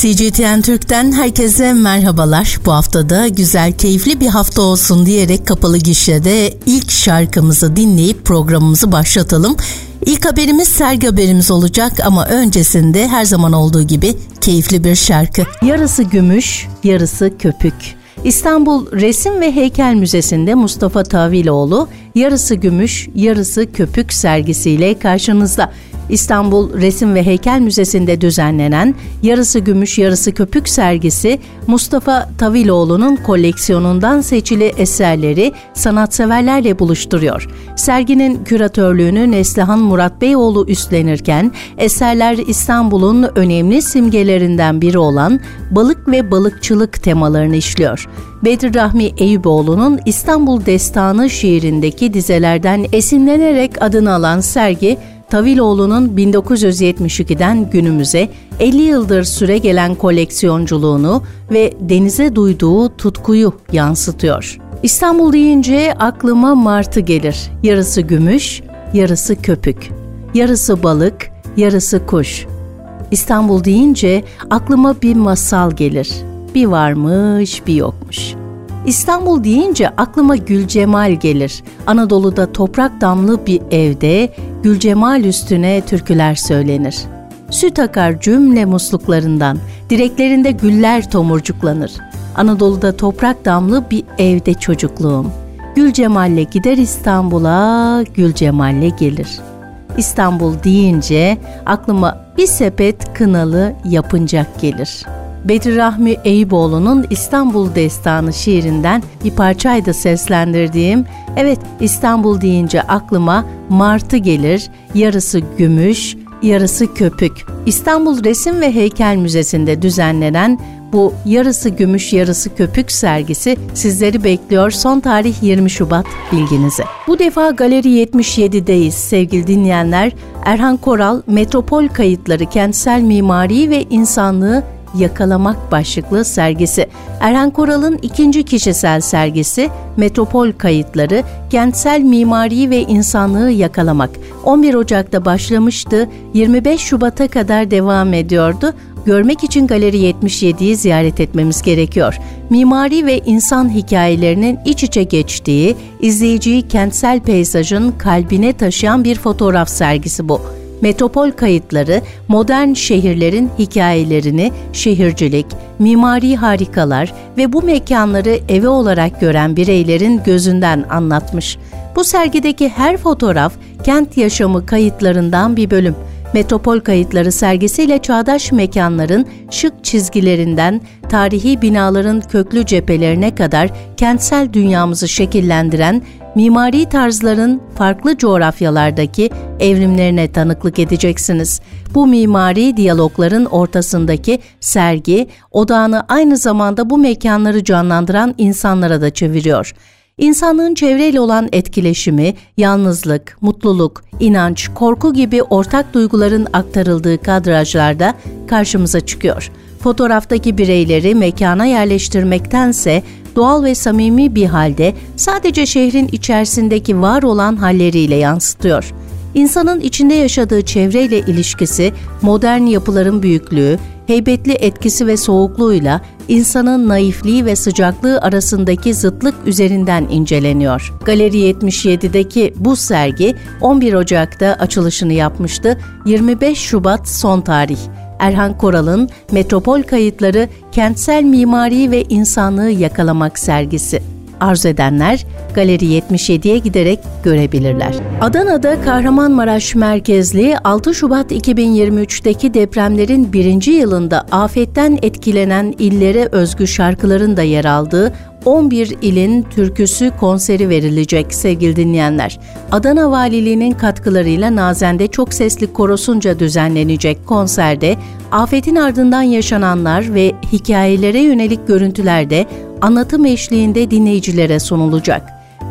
CGTN Türk'ten herkese merhabalar. Bu haftada güzel, keyifli bir hafta olsun diyerek kapalı gişede ilk şarkımızı dinleyip programımızı başlatalım. İlk haberimiz sergi haberimiz olacak ama öncesinde her zaman olduğu gibi keyifli bir şarkı. Yarısı gümüş, yarısı köpük. İstanbul Resim ve Heykel Müzesi'nde Mustafa Taviloğlu yarısı gümüş, yarısı köpük sergisiyle karşınızda. İstanbul Resim ve Heykel Müzesi'nde düzenlenen yarısı gümüş yarısı köpük sergisi Mustafa Taviloğlu'nun koleksiyonundan seçili eserleri sanatseverlerle buluşturuyor. Serginin küratörlüğünü Neslihan Murat Beyoğlu üstlenirken eserler İstanbul'un önemli simgelerinden biri olan balık ve balıkçılık temalarını işliyor. Bedri Rahmi Eyüboğlu'nun İstanbul Destanı şiirindeki dizelerden esinlenerek adını alan sergi Taviloğlu'nun 1972'den günümüze 50 yıldır süre gelen koleksiyonculuğunu ve denize duyduğu tutkuyu yansıtıyor. İstanbul deyince aklıma martı gelir. Yarısı gümüş, yarısı köpük. Yarısı balık, yarısı kuş. İstanbul deyince aklıma bir masal gelir. Bir varmış, bir yokmuş.'' İstanbul deyince aklıma Gülcemal gelir. Anadolu'da toprak damlı bir evde Gülcemal üstüne türküler söylenir. Süt akar cümle musluklarından, direklerinde güller tomurcuklanır. Anadolu'da toprak damlı bir evde çocukluğum. Gülcemal'le gider İstanbul'a, Gülcemal'le gelir. İstanbul deyince aklıma bir sepet kınalı yapıncak gelir.'' Bedri Rahmi Eyüboğlu'nun İstanbul Destanı şiirinden bir parçaydı seslendirdiğim. Evet İstanbul deyince aklıma martı gelir, yarısı gümüş, yarısı köpük. İstanbul Resim ve Heykel Müzesi'nde düzenlenen bu yarısı gümüş yarısı köpük sergisi sizleri bekliyor. Son tarih 20 Şubat bilginize. Bu defa Galeri 77'deyiz sevgili dinleyenler. Erhan Koral Metropol Kayıtları Kentsel Mimari ve İnsanlığı Yakalamak başlıklı sergisi. Erhan Koral'ın ikinci kişisel sergisi Metropol Kayıtları, Kentsel Mimari ve İnsanlığı Yakalamak. 11 Ocak'ta başlamıştı, 25 Şubat'a kadar devam ediyordu. Görmek için Galeri 77'yi ziyaret etmemiz gerekiyor. Mimari ve insan hikayelerinin iç içe geçtiği, izleyiciyi kentsel peyzajın kalbine taşıyan bir fotoğraf sergisi bu. Metropol kayıtları modern şehirlerin hikayelerini, şehircilik, mimari harikalar ve bu mekanları evi olarak gören bireylerin gözünden anlatmış. Bu sergideki her fotoğraf kent yaşamı kayıtlarından bir bölüm. Metropol Kayıtları sergisiyle çağdaş mekanların şık çizgilerinden tarihi binaların köklü cephelerine kadar kentsel dünyamızı şekillendiren mimari tarzların farklı coğrafyalardaki evrimlerine tanıklık edeceksiniz. Bu mimari diyalogların ortasındaki sergi, odağını aynı zamanda bu mekanları canlandıran insanlara da çeviriyor. İnsanlığın çevreyle olan etkileşimi, yalnızlık, mutluluk, inanç, korku gibi ortak duyguların aktarıldığı kadrajlarda karşımıza çıkıyor. Fotoğraftaki bireyleri mekana yerleştirmektense doğal ve samimi bir halde sadece şehrin içerisindeki var olan halleriyle yansıtıyor. İnsanın içinde yaşadığı çevreyle ilişkisi, modern yapıların büyüklüğü, heybetli etkisi ve soğukluğuyla insanın naifliği ve sıcaklığı arasındaki zıtlık üzerinden inceleniyor. Galeri 77'deki bu sergi 11 Ocak'ta açılışını yapmıştı. 25 Şubat son tarih. Erhan Koral'ın Metropol Kayıtları Kentsel Mimari ve İnsanlığı Yakalamak sergisi. Arzu edenler Galeri 77'ye giderek görebilirler. Adana'da Kahramanmaraş merkezli 6 Şubat 2023'teki depremlerin birinci yılında afetten etkilenen illere özgü şarkıların da yer aldığı 11 ilin türküsü konseri verilecek sevgili dinleyenler. Adana Valiliği'nin katkılarıyla Nazen'de çok sesli korosunca düzenlenecek konserde afetin ardından yaşananlar ve hikayelere yönelik görüntüler de anlatım eşliğinde dinleyicilere sunulacak.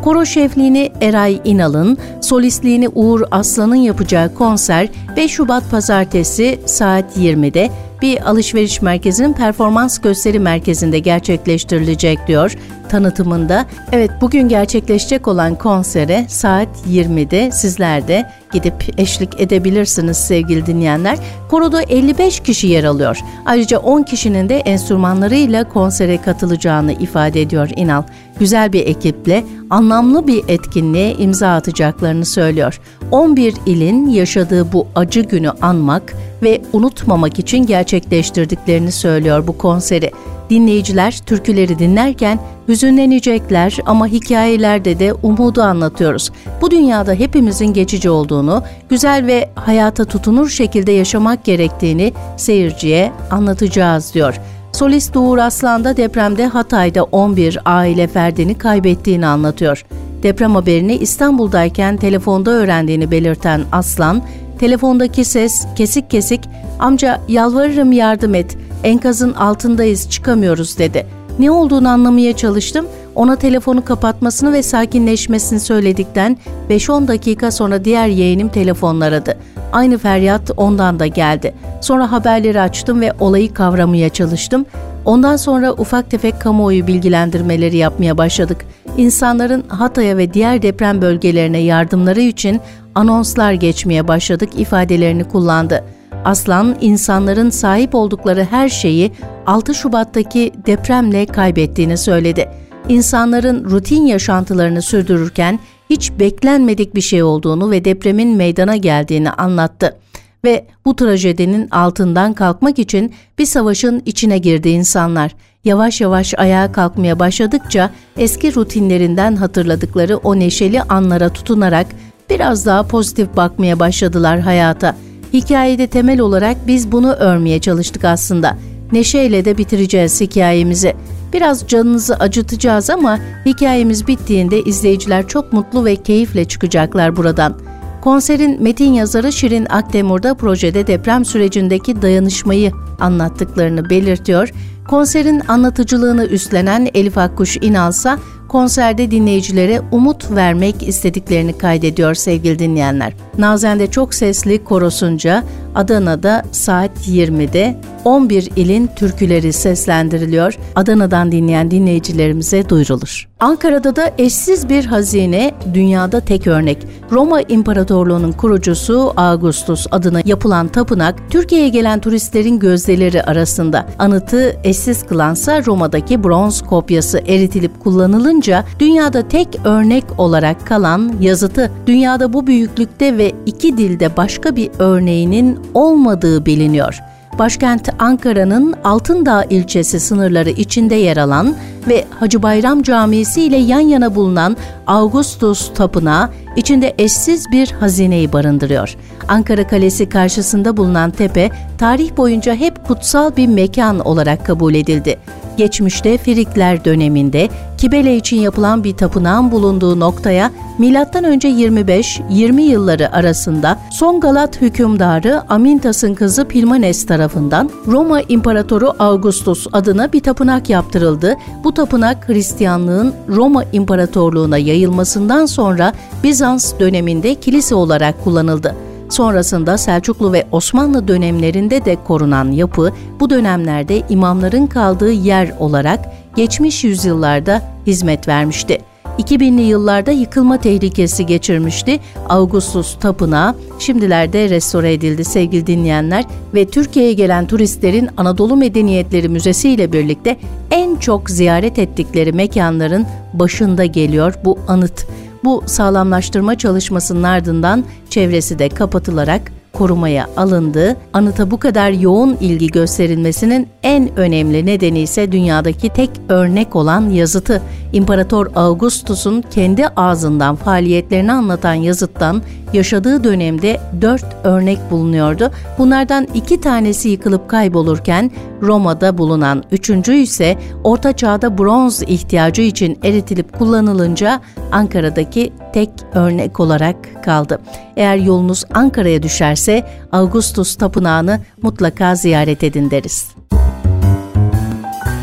Koro şefliğini Eray İnal'ın, solistliğini Uğur Aslan'ın yapacağı konser 5 Şubat Pazartesi saat 20'de bir alışveriş merkezinin performans gösteri merkezinde gerçekleştirilecek diyor tanıtımında. Evet bugün gerçekleşecek olan konsere saat 20'de sizler de gidip eşlik edebilirsiniz sevgili dinleyenler. Koroda 55 kişi yer alıyor. Ayrıca 10 kişinin de enstrümanlarıyla konsere katılacağını ifade ediyor İnal. Güzel bir ekiple anlamlı bir etkinliğe imza atacaklarını söylüyor. 11 ilin yaşadığı bu acı günü anmak ve unutmamak için gerçekleştirdiklerini söylüyor bu konseri. Dinleyiciler türküleri dinlerken hüzünlenecekler ama hikayelerde de umudu anlatıyoruz. Bu dünyada hepimizin geçici olduğunu, güzel ve hayata tutunur şekilde yaşamak gerektiğini seyirciye anlatacağız diyor. Solist Uğur Aslan da depremde Hatay'da 11 aile ferdini kaybettiğini anlatıyor. Deprem haberini İstanbul'dayken telefonda öğrendiğini belirten Aslan, telefondaki ses kesik kesik "Amca yalvarırım yardım et. Enkazın altındayız, çıkamıyoruz." dedi. Ne olduğunu anlamaya çalıştım. Ona telefonu kapatmasını ve sakinleşmesini söyledikten 5-10 dakika sonra diğer yeğenim telefonla aradı. Aynı feryat ondan da geldi. Sonra haberleri açtım ve olayı kavramaya çalıştım. Ondan sonra ufak tefek kamuoyu bilgilendirmeleri yapmaya başladık. İnsanların Hatay'a ve diğer deprem bölgelerine yardımları için anonslar geçmeye başladık ifadelerini kullandı. Aslan insanların sahip oldukları her şeyi 6 Şubat'taki depremle kaybettiğini söyledi. İnsanların rutin yaşantılarını sürdürürken hiç beklenmedik bir şey olduğunu ve depremin meydana geldiğini anlattı ve bu trajedinin altından kalkmak için bir savaşın içine girdi insanlar. Yavaş yavaş ayağa kalkmaya başladıkça eski rutinlerinden hatırladıkları o neşeli anlara tutunarak biraz daha pozitif bakmaya başladılar hayata. Hikayede temel olarak biz bunu örmeye çalıştık aslında. Neşeyle de bitireceğiz hikayemizi. Biraz canınızı acıtacağız ama hikayemiz bittiğinde izleyiciler çok mutlu ve keyifle çıkacaklar buradan. Konserin metin yazarı Şirin Akdemur da projede deprem sürecindeki dayanışmayı anlattıklarını belirtiyor. Konserin anlatıcılığını üstlenen Elif Akkuş İnalsa konserde dinleyicilere umut vermek istediklerini kaydediyor sevgili dinleyenler. Nazen'de çok sesli korosunca Adana'da saat 20'de 11 ilin türküleri seslendiriliyor. Adana'dan dinleyen dinleyicilerimize duyurulur. Ankara'da da eşsiz bir hazine, dünyada tek örnek. Roma İmparatorluğu'nun kurucusu Augustus adına yapılan tapınak, Türkiye'ye gelen turistlerin gözdeleri arasında. Anıtı eşsiz kılansa Roma'daki bronz kopyası eritilip kullanılınca dünyada tek örnek olarak kalan yazıtı. Dünyada bu büyüklükte ve iki dilde başka bir örneğinin olmadığı biliniyor. Başkent Ankara'nın Altındağ ilçesi sınırları içinde yer alan ve Hacı Bayram Camisi ile yan yana bulunan Augustus Tapınağı içinde eşsiz bir hazineyi barındırıyor. Ankara Kalesi karşısında bulunan tepe tarih boyunca hep kutsal bir mekan olarak kabul edildi. Geçmişte Frikler döneminde Kibele için yapılan bir tapınağın bulunduğu noktaya M.Ö. 25-20 yılları arasında son Galat hükümdarı Amintas'ın kızı Pilmanes tarafından Roma İmparatoru Augustus adına bir tapınak yaptırıldı. Bu tapınak Hristiyanlığın Roma İmparatorluğuna yayılmasından sonra Bizans döneminde kilise olarak kullanıldı. Sonrasında Selçuklu ve Osmanlı dönemlerinde de korunan yapı bu dönemlerde imamların kaldığı yer olarak geçmiş yüzyıllarda hizmet vermişti. 2000'li yıllarda yıkılma tehlikesi geçirmişti. Augustus Tapınağı şimdilerde restore edildi sevgili dinleyenler ve Türkiye'ye gelen turistlerin Anadolu Medeniyetleri Müzesi ile birlikte en çok ziyaret ettikleri mekanların başında geliyor bu anıt. Bu sağlamlaştırma çalışmasının ardından çevresi de kapatılarak korumaya alındı. Anıta bu kadar yoğun ilgi gösterilmesinin en önemli nedeni ise dünyadaki tek örnek olan yazıtı. İmparator Augustus'un kendi ağzından faaliyetlerini anlatan yazıttan yaşadığı dönemde dört örnek bulunuyordu. Bunlardan iki tanesi yıkılıp kaybolurken Roma'da bulunan üçüncü ise Orta Çağ'da bronz ihtiyacı için eritilip kullanılınca Ankara'daki tek örnek olarak kaldı. Eğer yolunuz Ankara'ya düşerse Augustus Tapınağı'nı mutlaka ziyaret edin deriz.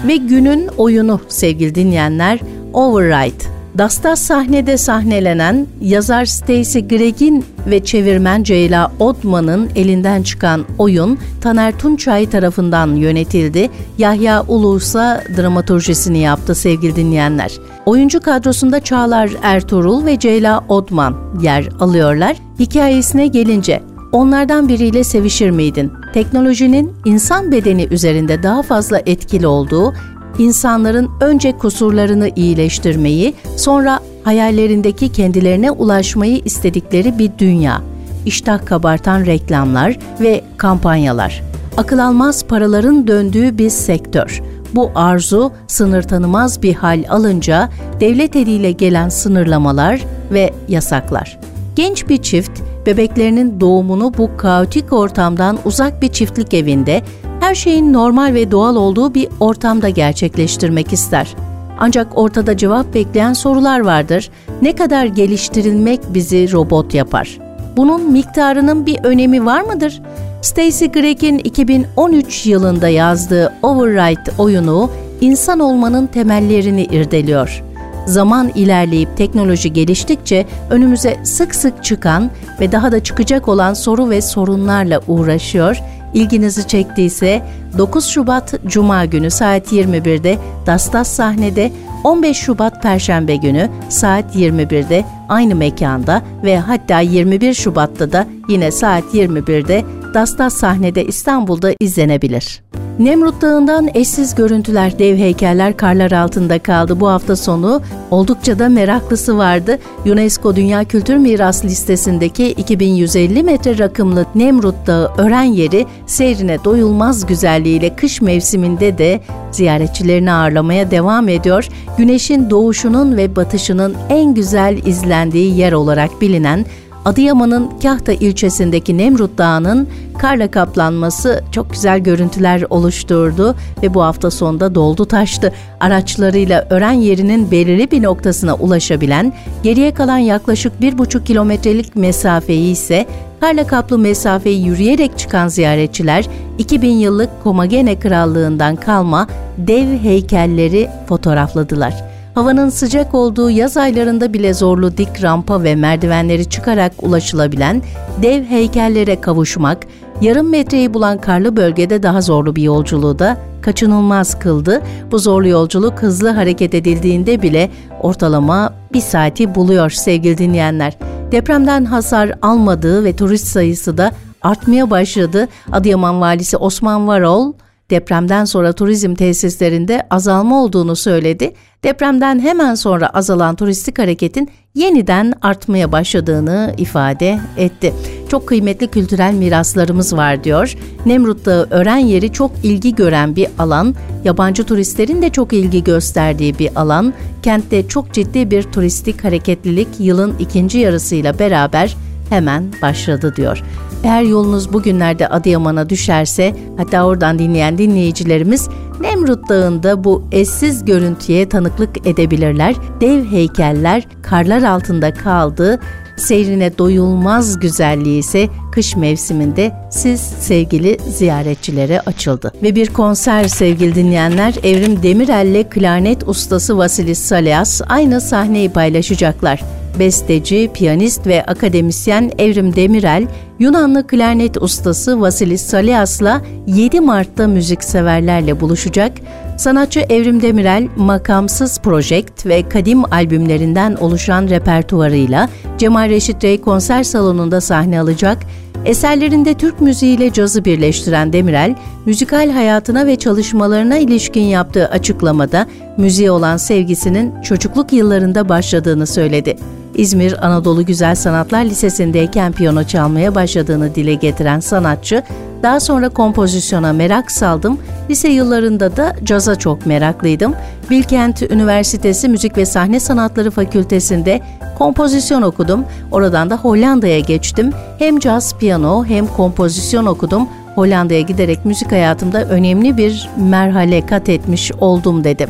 Ve günün oyunu sevgili dinleyenler Override Dastas sahnede sahnelenen yazar Stacy Gregg'in ve çevirmen Ceyla Odman'ın elinden çıkan oyun Taner Tunçay tarafından yönetildi. Yahya Ulus'a dramaturjisini yaptı sevgili dinleyenler. Oyuncu kadrosunda Çağlar Ertuğrul ve Ceyla Odman yer alıyorlar. Hikayesine gelince onlardan biriyle sevişir miydin? Teknolojinin insan bedeni üzerinde daha fazla etkili olduğu insanların önce kusurlarını iyileştirmeyi, sonra hayallerindeki kendilerine ulaşmayı istedikleri bir dünya. İştah kabartan reklamlar ve kampanyalar. Akıl almaz paraların döndüğü bir sektör. Bu arzu sınır tanımaz bir hal alınca devlet eliyle gelen sınırlamalar ve yasaklar. Genç bir çift bebeklerinin doğumunu bu kaotik ortamdan uzak bir çiftlik evinde her şeyin normal ve doğal olduğu bir ortamda gerçekleştirmek ister. Ancak ortada cevap bekleyen sorular vardır. Ne kadar geliştirilmek bizi robot yapar? Bunun miktarının bir önemi var mıdır? Stacy Gregg'in 2013 yılında yazdığı Override oyunu insan olmanın temellerini irdeliyor. Zaman ilerleyip teknoloji geliştikçe önümüze sık sık çıkan ve daha da çıkacak olan soru ve sorunlarla uğraşıyor İlginizi çektiyse 9 Şubat Cuma günü saat 21'de Dastas sahnede 15 Şubat Perşembe günü saat 21'de aynı mekanda ve hatta 21 Şubat'ta da yine saat 21'de Dastas sahnede İstanbul'da izlenebilir. Nemrut Dağı'ndan eşsiz görüntüler, dev heykeller karlar altında kaldı. Bu hafta sonu oldukça da meraklısı vardı. UNESCO Dünya Kültür Miras listesindeki 2150 metre rakımlı Nemrut Dağı ören yeri seyrine doyulmaz güzelliğiyle kış mevsiminde de ziyaretçilerini ağırlamaya devam ediyor. Güneşin doğuşunun ve batışının en güzel izlendiği yer olarak bilinen Adıyaman'ın Kahta ilçesindeki Nemrut Dağı'nın karla kaplanması çok güzel görüntüler oluşturdu ve bu hafta sonunda doldu taştı. Araçlarıyla ören yerinin belirli bir noktasına ulaşabilen, geriye kalan yaklaşık bir buçuk kilometrelik mesafeyi ise karla kaplı mesafeyi yürüyerek çıkan ziyaretçiler 2000 yıllık Komagene Krallığından kalma dev heykelleri fotoğrafladılar. Havanın sıcak olduğu yaz aylarında bile zorlu dik rampa ve merdivenleri çıkarak ulaşılabilen dev heykellere kavuşmak, yarım metreyi bulan karlı bölgede daha zorlu bir yolculuğu da kaçınılmaz kıldı. Bu zorlu yolculuk hızlı hareket edildiğinde bile ortalama bir saati buluyor sevgili dinleyenler. Depremden hasar almadığı ve turist sayısı da artmaya başladı. Adıyaman Valisi Osman Varol, depremden sonra turizm tesislerinde azalma olduğunu söyledi. Depremden hemen sonra azalan turistik hareketin yeniden artmaya başladığını ifade etti. Çok kıymetli kültürel miraslarımız var diyor. Nemrut Dağı öğren yeri çok ilgi gören bir alan, yabancı turistlerin de çok ilgi gösterdiği bir alan. Kentte çok ciddi bir turistik hareketlilik yılın ikinci yarısıyla beraber hemen başladı diyor. Eğer yolunuz bugünlerde Adıyaman'a düşerse hatta oradan dinleyen dinleyicilerimiz Nemrut Dağı'nda bu eşsiz görüntüye tanıklık edebilirler. Dev heykeller karlar altında kaldı. Seyrine doyulmaz güzelliği ise kış mevsiminde siz sevgili ziyaretçilere açıldı. Ve bir konser sevgili dinleyenler Evrim Demirel'le klarnet ustası Vasilis Saleas aynı sahneyi paylaşacaklar besteci, piyanist ve akademisyen Evrim Demirel, Yunanlı klarnet ustası Vasilis Salias'la 7 Mart'ta müzikseverlerle buluşacak. Sanatçı Evrim Demirel, Makamsız Project ve Kadim albümlerinden oluşan repertuarıyla Cemal Reşit Rey konser salonunda sahne alacak. Eserlerinde Türk müziğiyle cazı birleştiren Demirel, müzikal hayatına ve çalışmalarına ilişkin yaptığı açıklamada müziğe olan sevgisinin çocukluk yıllarında başladığını söyledi. İzmir Anadolu Güzel Sanatlar Lisesi'ndeyken piyano çalmaya başladığını dile getiren sanatçı, daha sonra kompozisyona merak saldım, lise yıllarında da caza çok meraklıydım. Bilkent Üniversitesi Müzik ve Sahne Sanatları Fakültesinde kompozisyon okudum, oradan da Hollanda'ya geçtim. Hem caz, piyano hem kompozisyon okudum, Hollanda'ya giderek müzik hayatımda önemli bir merhale kat etmiş oldum dedi.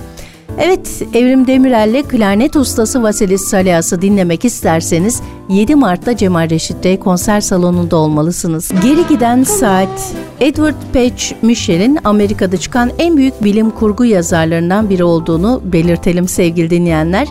Evet, Evrim Demirel'le klarnet ustası Vasilis Salias'ı dinlemek isterseniz 7 Mart'ta Cemal Reşit Rey konser salonunda olmalısınız. Geri giden saat Edward Page Michel'in Amerika'da çıkan en büyük bilim kurgu yazarlarından biri olduğunu belirtelim sevgili dinleyenler.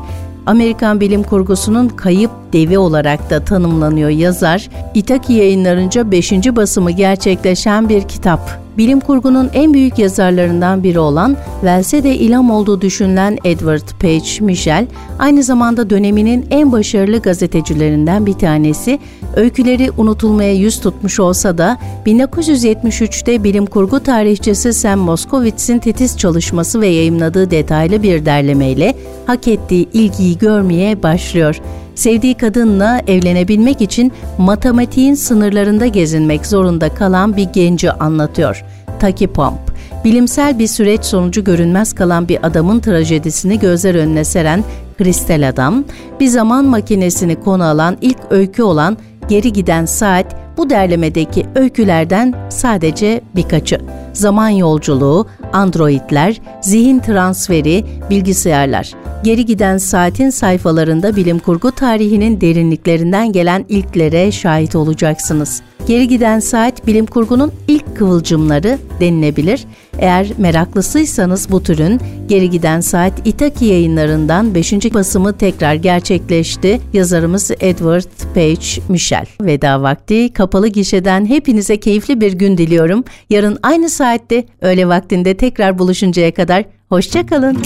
Amerikan bilim kurgusunun kayıp devi olarak da tanımlanıyor yazar. Itaki yayınlarınca 5. basımı gerçekleşen bir kitap bilim kurgunun en büyük yazarlarından biri olan Wells'e de ilham olduğu düşünülen Edward Page Michel, aynı zamanda döneminin en başarılı gazetecilerinden bir tanesi, öyküleri unutulmaya yüz tutmuş olsa da 1973'te bilim kurgu tarihçisi Sam Moskowitz'in titiz çalışması ve yayımladığı detaylı bir derlemeyle hak ettiği ilgiyi görmeye başlıyor sevdiği kadınla evlenebilmek için matematiğin sınırlarında gezinmek zorunda kalan bir genci anlatıyor. Taki Pomp, bilimsel bir süreç sonucu görünmez kalan bir adamın trajedisini gözler önüne seren Kristal Adam, bir zaman makinesini konu alan ilk öykü olan Geri Giden Saat bu derlemedeki öykülerden sadece birkaçı. Zaman yolculuğu, androidler, zihin transferi, bilgisayarlar. Geri giden saatin sayfalarında bilim kurgu tarihinin derinliklerinden gelen ilklere şahit olacaksınız. Geri giden saat bilim kurgunun ilk kıvılcımları denilebilir. Eğer meraklısıysanız bu türün Geri Giden Saat Itaki yayınlarından 5. basımı tekrar gerçekleşti. Yazarımız Edward Page Michel. Veda vakti kapalı gişeden hepinize keyifli bir gün diliyorum. Yarın aynı saatte öğle vaktinde tekrar buluşuncaya kadar hoşçakalın.